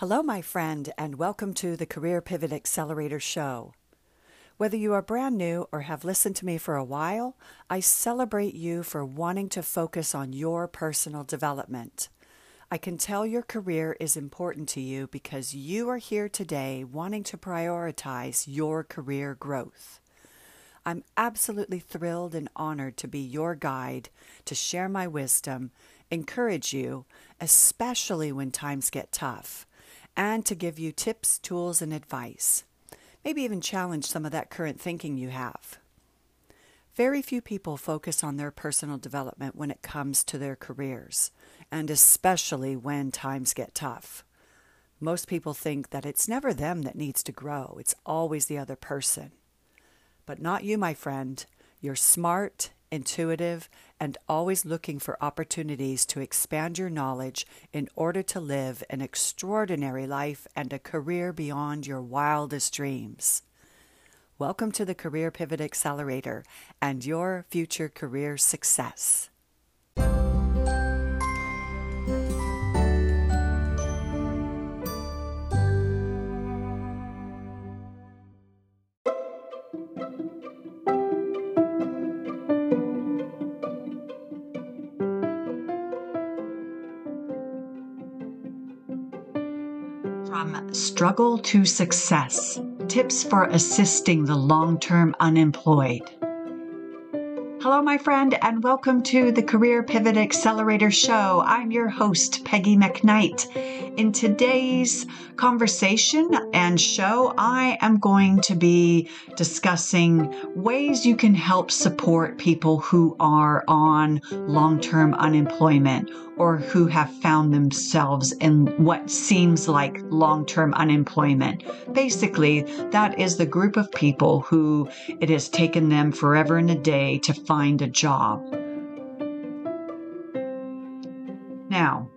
Hello, my friend, and welcome to the Career Pivot Accelerator Show. Whether you are brand new or have listened to me for a while, I celebrate you for wanting to focus on your personal development. I can tell your career is important to you because you are here today wanting to prioritize your career growth. I'm absolutely thrilled and honored to be your guide, to share my wisdom, encourage you, especially when times get tough and to give you tips, tools, and advice. Maybe even challenge some of that current thinking you have. Very few people focus on their personal development when it comes to their careers, and especially when times get tough. Most people think that it's never them that needs to grow, it's always the other person. But not you, my friend. You're smart intuitive, and always looking for opportunities to expand your knowledge in order to live an extraordinary life and a career beyond your wildest dreams. Welcome to the Career Pivot Accelerator and your future career success. From Struggle to Success Tips for Assisting the Long Term Unemployed. Hello, my friend, and welcome to the Career Pivot Accelerator Show. I'm your host, Peggy McKnight. In today's conversation and show, I am going to be discussing ways you can help support people who are on long term unemployment or who have found themselves in what seems like long term unemployment. Basically, that is the group of people who it has taken them forever and a day to find a job. Now,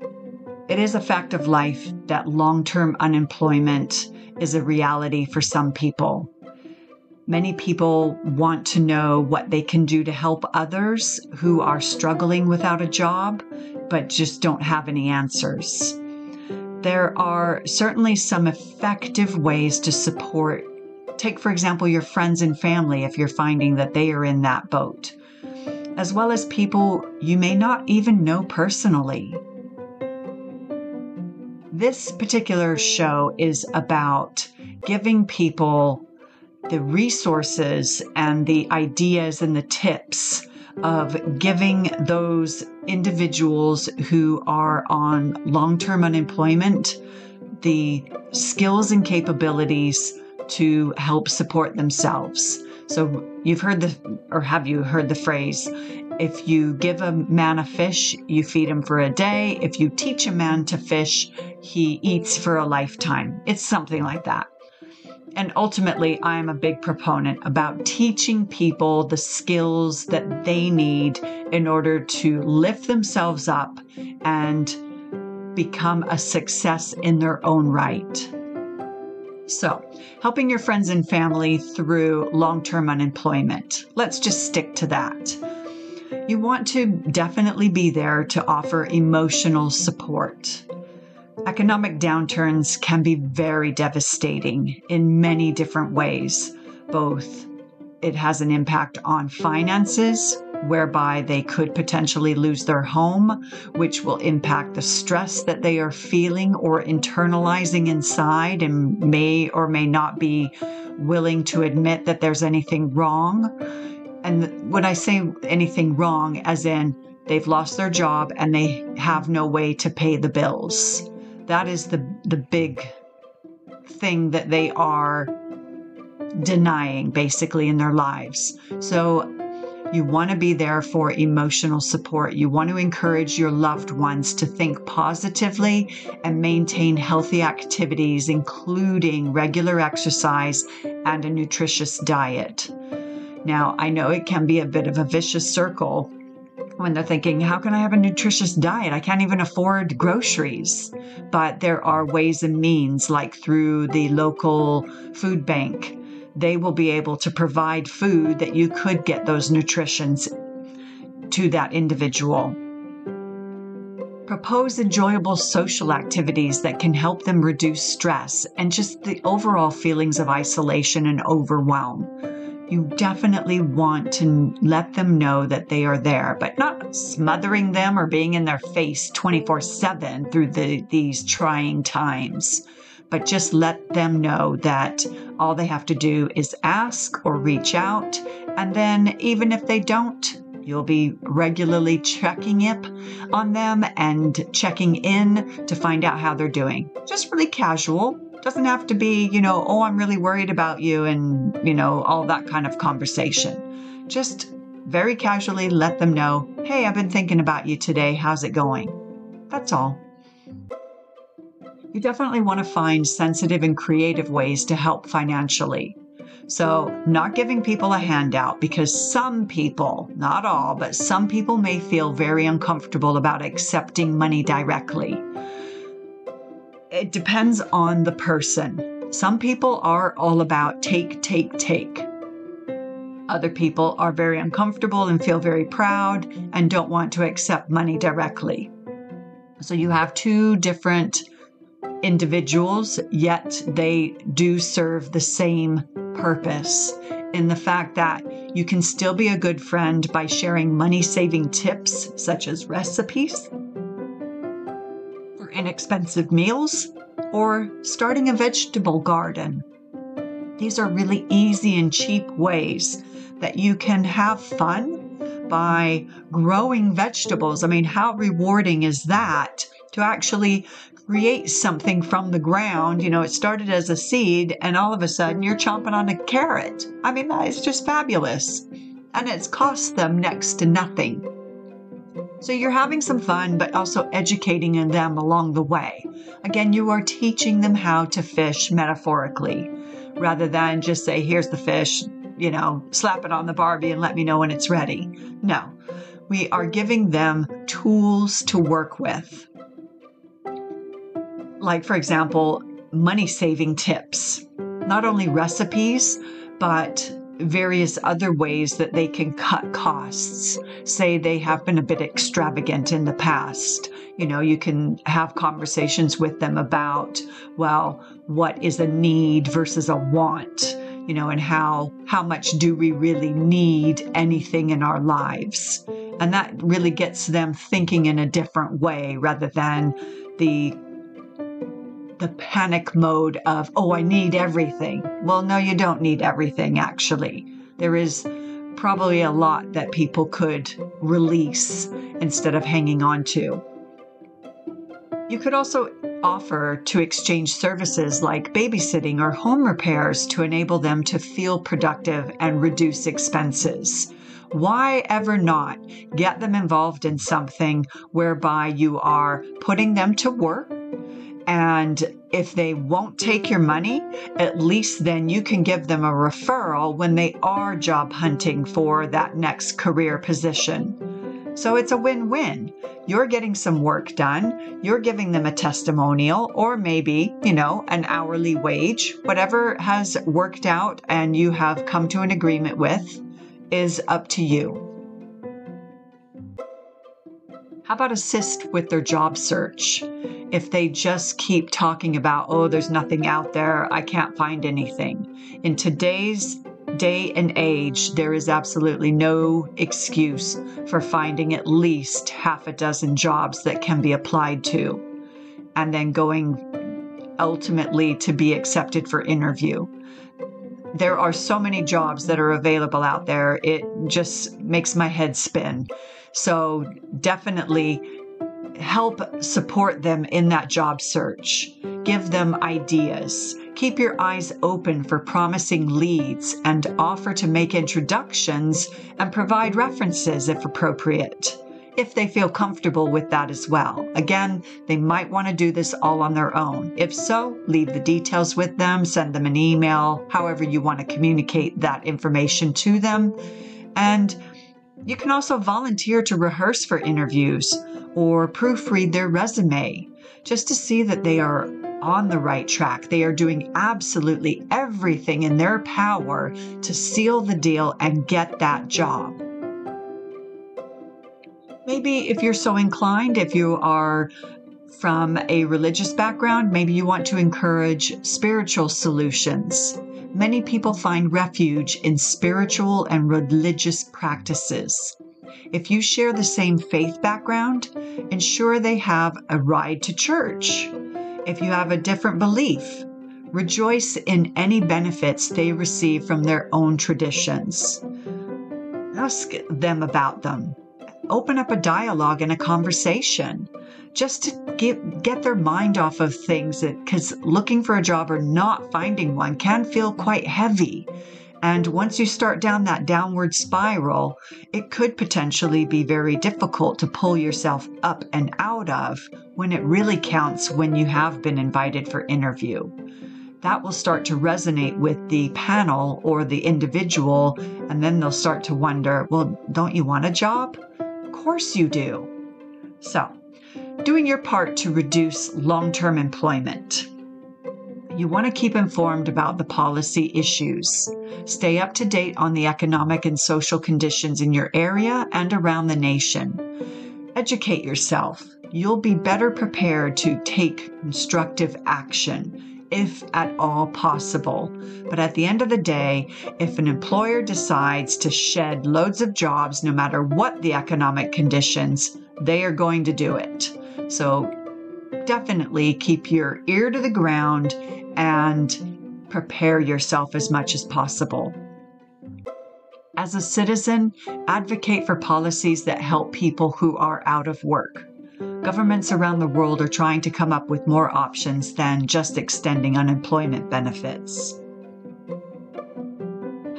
it is a fact of life that long term unemployment is a reality for some people. Many people want to know what they can do to help others who are struggling without a job, but just don't have any answers. There are certainly some effective ways to support. Take, for example, your friends and family if you're finding that they are in that boat, as well as people you may not even know personally. This particular show is about giving people the resources and the ideas and the tips of giving those individuals who are on long term unemployment the skills and capabilities to help support themselves. So, you've heard the, or have you heard the phrase, if you give a man a fish, you feed him for a day. If you teach a man to fish, he eats for a lifetime. It's something like that. And ultimately, I am a big proponent about teaching people the skills that they need in order to lift themselves up and become a success in their own right. So, helping your friends and family through long term unemployment. Let's just stick to that. You want to definitely be there to offer emotional support. Economic downturns can be very devastating in many different ways. Both it has an impact on finances, whereby they could potentially lose their home, which will impact the stress that they are feeling or internalizing inside and may or may not be willing to admit that there's anything wrong. And when I say anything wrong, as in they've lost their job and they have no way to pay the bills that is the the big thing that they are denying basically in their lives. So you want to be there for emotional support. You want to encourage your loved ones to think positively and maintain healthy activities, including regular exercise and a nutritious diet. Now, I know it can be a bit of a vicious circle when they're thinking, how can I have a nutritious diet? I can't even afford groceries. But there are ways and means, like through the local food bank. They will be able to provide food that you could get those nutritions to that individual. Propose enjoyable social activities that can help them reduce stress and just the overall feelings of isolation and overwhelm. You definitely want to let them know that they are there, but not smothering them or being in their face 24 7 through the, these trying times. But just let them know that all they have to do is ask or reach out. And then, even if they don't, You'll be regularly checking up on them and checking in to find out how they're doing. Just really casual. Doesn't have to be, you know, oh, I'm really worried about you and, you know, all that kind of conversation. Just very casually let them know, hey, I've been thinking about you today. How's it going? That's all. You definitely want to find sensitive and creative ways to help financially. So, not giving people a handout because some people, not all, but some people may feel very uncomfortable about accepting money directly. It depends on the person. Some people are all about take, take, take. Other people are very uncomfortable and feel very proud and don't want to accept money directly. So you have two different individuals, yet they do serve the same purpose in the fact that you can still be a good friend by sharing money saving tips such as recipes inexpensive meals or starting a vegetable garden. These are really easy and cheap ways that you can have fun by growing vegetables. I mean, how rewarding is that to actually create something from the ground. You know, it started as a seed, and all of a sudden you're chomping on a carrot. I mean, that is just fabulous. And it's cost them next to nothing. So you're having some fun, but also educating them along the way. Again, you are teaching them how to fish metaphorically rather than just say, here's the fish, you know, slap it on the Barbie and let me know when it's ready. No, we are giving them tools to work with like, for example, money saving tips, not only recipes, but various other ways that they can cut costs. Say they have been a bit extravagant in the past. You know, you can have conversations with them about, well, what is a need versus a want? You know, and how how much do we really need anything in our lives? And that really gets them thinking in a different way rather than the the panic mode of, oh, I need everything. Well, no, you don't need everything, actually. There is probably a lot that people could release instead of hanging on to. You could also offer to exchange services like babysitting or home repairs to enable them to feel productive and reduce expenses. Why ever not get them involved in something whereby you are putting them to work and if they won't take your money, at least then you can give them a referral when they are job hunting for that next career position. So it's a win win. You're getting some work done, you're giving them a testimonial, or maybe, you know, an hourly wage. Whatever has worked out and you have come to an agreement with is up to you. How about assist with their job search? If they just keep talking about, oh, there's nothing out there, I can't find anything. In today's day and age, there is absolutely no excuse for finding at least half a dozen jobs that can be applied to and then going ultimately to be accepted for interview. There are so many jobs that are available out there, it just makes my head spin. So definitely help support them in that job search. Give them ideas. Keep your eyes open for promising leads and offer to make introductions and provide references if appropriate. If they feel comfortable with that as well. Again, they might want to do this all on their own. If so, leave the details with them, send them an email, however you want to communicate that information to them. And you can also volunteer to rehearse for interviews or proofread their resume just to see that they are on the right track. They are doing absolutely everything in their power to seal the deal and get that job. Maybe if you're so inclined, if you are from a religious background, maybe you want to encourage spiritual solutions. Many people find refuge in spiritual and religious practices. If you share the same faith background, ensure they have a ride to church. If you have a different belief, rejoice in any benefits they receive from their own traditions. Ask them about them. Open up a dialogue and a conversation just to get, get their mind off of things because looking for a job or not finding one can feel quite heavy. And once you start down that downward spiral, it could potentially be very difficult to pull yourself up and out of when it really counts when you have been invited for interview. That will start to resonate with the panel or the individual, and then they'll start to wonder, well, don't you want a job? Of course you do. So, doing your part to reduce long term employment. You want to keep informed about the policy issues. Stay up to date on the economic and social conditions in your area and around the nation. Educate yourself. You'll be better prepared to take constructive action if at all possible. But at the end of the day, if an employer decides to shed loads of jobs, no matter what the economic conditions, they are going to do it. So definitely keep your ear to the ground and prepare yourself as much as possible. As a citizen, advocate for policies that help people who are out of work. Governments around the world are trying to come up with more options than just extending unemployment benefits.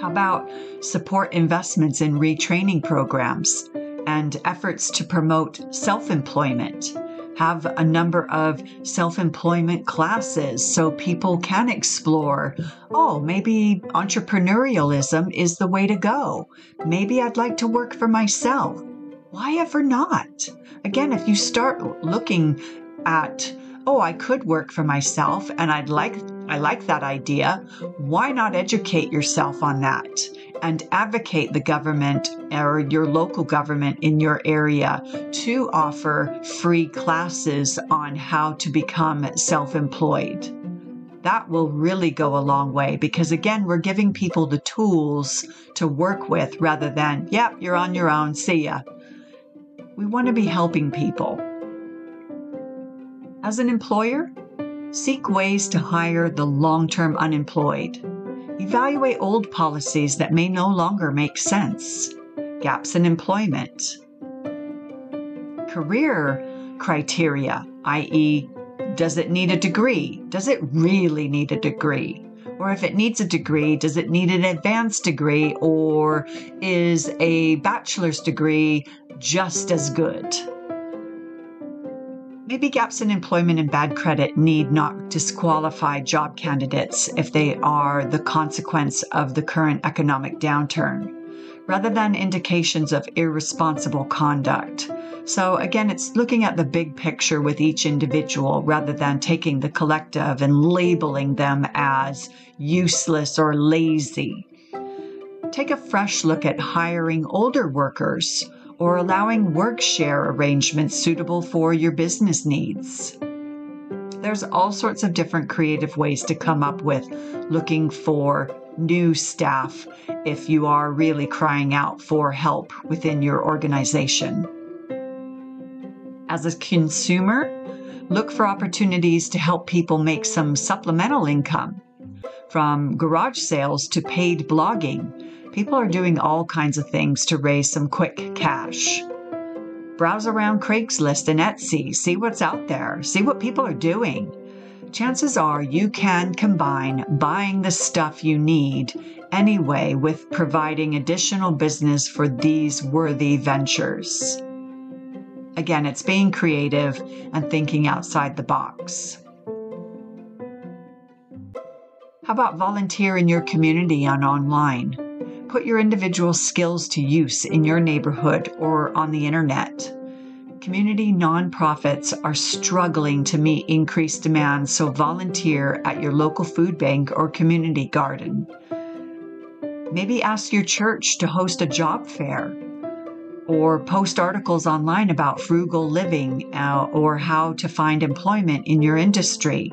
How about support investments in retraining programs and efforts to promote self employment? Have a number of self employment classes so people can explore oh, maybe entrepreneurialism is the way to go. Maybe I'd like to work for myself. Why ever not? Again, if you start looking at oh, I could work for myself and I'd like I like that idea. Why not educate yourself on that? And advocate the government or your local government in your area to offer free classes on how to become self employed. That will really go a long way because, again, we're giving people the tools to work with rather than, yep, you're on your own, see ya. We want to be helping people. As an employer, seek ways to hire the long term unemployed Evaluate old policies that may no longer make sense. Gaps in employment. Career criteria, i.e., does it need a degree? Does it really need a degree? Or if it needs a degree, does it need an advanced degree or is a bachelor's degree just as good? Maybe gaps in employment and bad credit need not disqualify job candidates if they are the consequence of the current economic downturn, rather than indications of irresponsible conduct. So, again, it's looking at the big picture with each individual rather than taking the collective and labeling them as useless or lazy. Take a fresh look at hiring older workers or allowing work share arrangements suitable for your business needs. There's all sorts of different creative ways to come up with looking for new staff if you are really crying out for help within your organization. As a consumer, look for opportunities to help people make some supplemental income, from garage sales to paid blogging People are doing all kinds of things to raise some quick cash. Browse around Craigslist and Etsy, see what's out there, see what people are doing. Chances are you can combine buying the stuff you need anyway with providing additional business for these worthy ventures. Again, it's being creative and thinking outside the box. How about volunteer in your community on online? Put your individual skills to use in your neighborhood or on the internet. Community nonprofits are struggling to meet increased demand, so volunteer at your local food bank or community garden. Maybe ask your church to host a job fair or post articles online about frugal living uh, or how to find employment in your industry.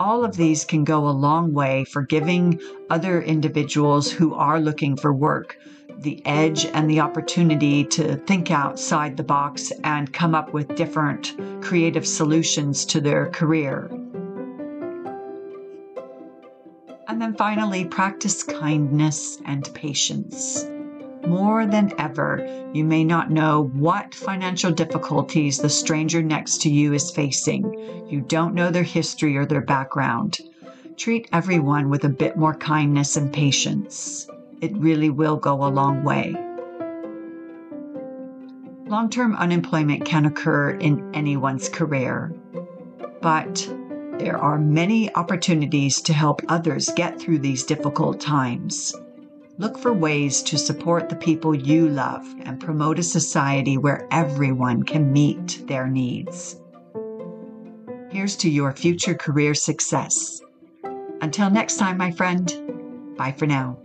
All of these can go a long way for giving other individuals who are looking for work the edge and the opportunity to think outside the box and come up with different creative solutions to their career. And then finally, practice kindness and patience. More than ever, you may not know what financial difficulties the stranger next to you is facing. You don't know their history or their background. Treat everyone with a bit more kindness and patience. It really will go a long way. Long term unemployment can occur in anyone's career, but there are many opportunities to help others get through these difficult times. Look for ways to support the people you love and promote a society where everyone can meet their needs. Here's to your future career success. Until next time, my friend, bye for now.